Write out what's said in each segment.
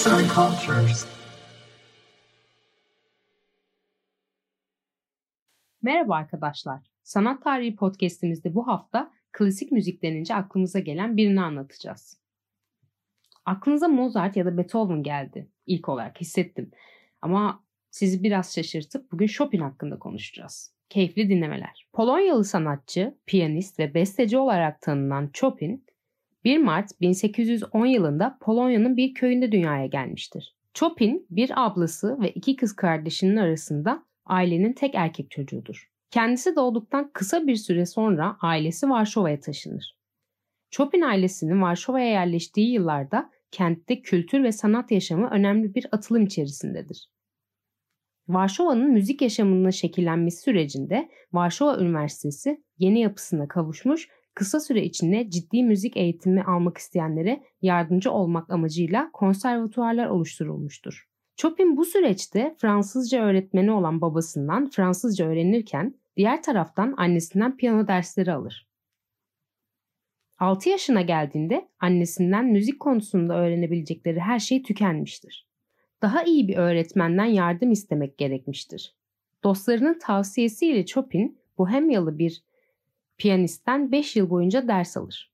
Arts and Cultures. Merhaba arkadaşlar. Sanat Tarihi Podcast'imizde bu hafta klasik müzik denince aklımıza gelen birini anlatacağız. Aklınıza Mozart ya da Beethoven geldi ilk olarak hissettim. Ama sizi biraz şaşırtıp bugün Chopin hakkında konuşacağız. Keyifli dinlemeler. Polonyalı sanatçı, piyanist ve besteci olarak tanınan Chopin, 1 Mart 1810 yılında Polonya'nın bir köyünde dünyaya gelmiştir. Chopin bir ablası ve iki kız kardeşinin arasında ailenin tek erkek çocuğudur. Kendisi doğduktan kısa bir süre sonra ailesi Varşova'ya taşınır. Chopin ailesinin Varşova'ya yerleştiği yıllarda kentte kültür ve sanat yaşamı önemli bir atılım içerisindedir. Varşova'nın müzik yaşamının şekillenmesi sürecinde Varşova Üniversitesi yeni yapısına kavuşmuş, kısa süre içinde ciddi müzik eğitimi almak isteyenlere yardımcı olmak amacıyla konservatuarlar oluşturulmuştur. Chopin bu süreçte Fransızca öğretmeni olan babasından Fransızca öğrenirken diğer taraftan annesinden piyano dersleri alır. 6 yaşına geldiğinde annesinden müzik konusunda öğrenebilecekleri her şey tükenmiştir. Daha iyi bir öğretmenden yardım istemek gerekmiştir. Dostlarının tavsiyesiyle Chopin Bohemyalı bir piyanistten 5 yıl boyunca ders alır.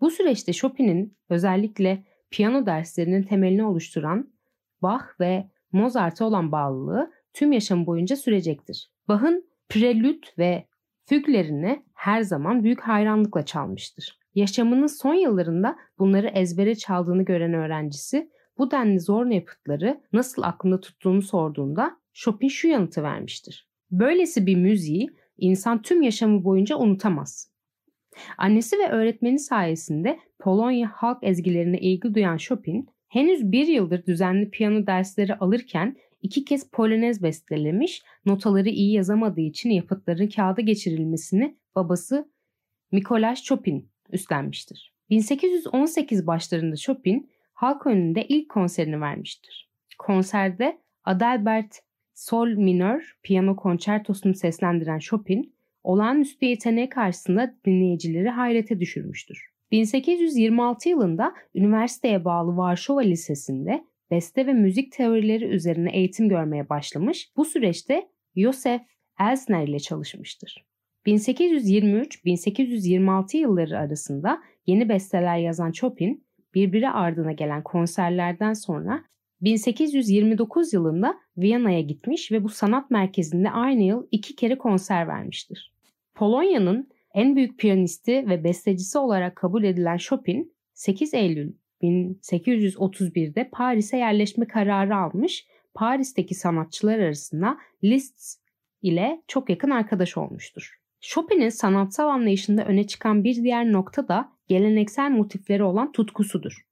Bu süreçte Chopin'in özellikle piyano derslerinin temelini oluşturan Bach ve Mozart'a olan bağlılığı tüm yaşam boyunca sürecektir. Bach'ın prelüt ve füglerini her zaman büyük hayranlıkla çalmıştır. Yaşamının son yıllarında bunları ezbere çaldığını gören öğrencisi bu denli zor yapıtları nasıl aklında tuttuğunu sorduğunda Chopin şu yanıtı vermiştir. Böylesi bir müziği insan tüm yaşamı boyunca unutamaz. Annesi ve öğretmeni sayesinde Polonya halk ezgilerine ilgi duyan Chopin, henüz bir yıldır düzenli piyano dersleri alırken iki kez polonez bestelemiş, notaları iyi yazamadığı için yapıtların kağıda geçirilmesini babası Mikolaş Chopin üstlenmiştir. 1818 başlarında Chopin halk önünde ilk konserini vermiştir. Konserde Adalbert Sol minör piyano konçertosunu seslendiren Chopin, olağanüstü yeteneği karşısında dinleyicileri hayrete düşürmüştür. 1826 yılında üniversiteye bağlı Varşova Lisesi'nde beste ve müzik teorileri üzerine eğitim görmeye başlamış, bu süreçte Josef Elsner ile çalışmıştır. 1823-1826 yılları arasında yeni besteler yazan Chopin, birbiri ardına gelen konserlerden sonra 1829 yılında Viyana'ya gitmiş ve bu sanat merkezinde aynı yıl iki kere konser vermiştir. Polonya'nın en büyük piyanisti ve bestecisi olarak kabul edilen Chopin 8 Eylül 1831'de Paris'e yerleşme kararı almış. Paris'teki sanatçılar arasında Liszt ile çok yakın arkadaş olmuştur. Chopin'in sanatsal anlayışında öne çıkan bir diğer nokta da geleneksel motifleri olan tutkusudur.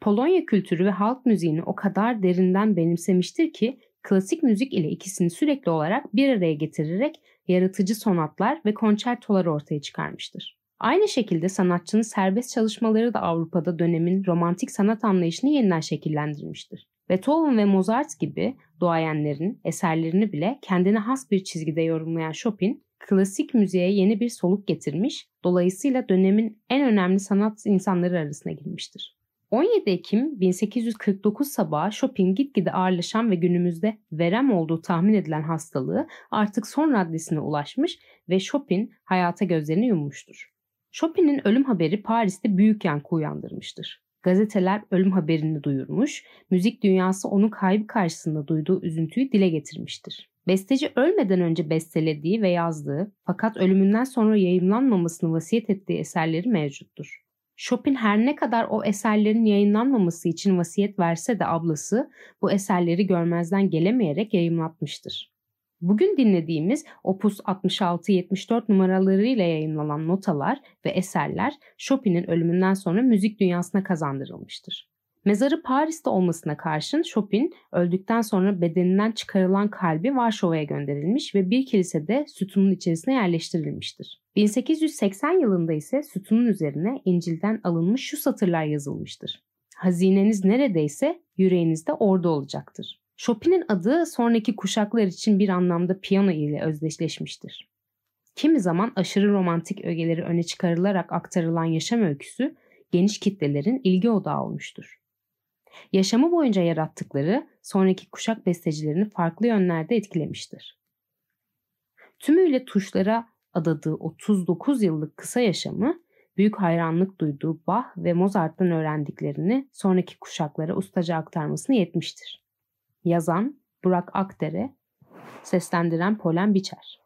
Polonya kültürü ve halk müziğini o kadar derinden benimsemiştir ki klasik müzik ile ikisini sürekli olarak bir araya getirerek yaratıcı sonatlar ve konçertolar ortaya çıkarmıştır. Aynı şekilde sanatçının serbest çalışmaları da Avrupa'da dönemin romantik sanat anlayışını yeniden şekillendirmiştir. Beethoven ve Mozart gibi duayenlerin eserlerini bile kendine has bir çizgide yorumlayan Chopin, klasik müziğe yeni bir soluk getirmiş, dolayısıyla dönemin en önemli sanat insanları arasına girmiştir. 17 Ekim 1849 sabahı Chopin gitgide ağırlaşan ve günümüzde verem olduğu tahmin edilen hastalığı artık son raddesine ulaşmış ve Chopin hayata gözlerini yummuştur. Chopin'in ölüm haberi Paris'te büyük yankı uyandırmıştır. Gazeteler ölüm haberini duyurmuş, müzik dünyası onun kaybı karşısında duyduğu üzüntüyü dile getirmiştir. Besteci ölmeden önce bestelediği ve yazdığı fakat ölümünden sonra yayımlanmamasını vasiyet ettiği eserleri mevcuttur. Chopin her ne kadar o eserlerin yayınlanmaması için vasiyet verse de ablası bu eserleri görmezden gelemeyerek yayımlatmıştır. Bugün dinlediğimiz Opus 66-74 numaralarıyla yayınlanan notalar ve eserler Chopin'in ölümünden sonra müzik dünyasına kazandırılmıştır. Mezarı Paris'te olmasına karşın Chopin öldükten sonra bedeninden çıkarılan kalbi Varşova'ya gönderilmiş ve bir kilisede sütunun içerisine yerleştirilmiştir. 1880 yılında ise sütunun üzerine İncil'den alınmış şu satırlar yazılmıştır. Hazineniz neredeyse yüreğinizde orada olacaktır. Chopin'in adı sonraki kuşaklar için bir anlamda piyano ile özdeşleşmiştir. Kimi zaman aşırı romantik ögeleri öne çıkarılarak aktarılan yaşam öyküsü geniş kitlelerin ilgi odağı olmuştur. Yaşamı boyunca yarattıkları sonraki kuşak bestecilerini farklı yönlerde etkilemiştir. Tümüyle tuşlara adadığı 39 yıllık kısa yaşamı büyük hayranlık duyduğu Bach ve Mozart'tan öğrendiklerini sonraki kuşaklara ustaca aktarmasını yetmiştir. Yazan Burak Akdere, seslendiren Polen Biçer.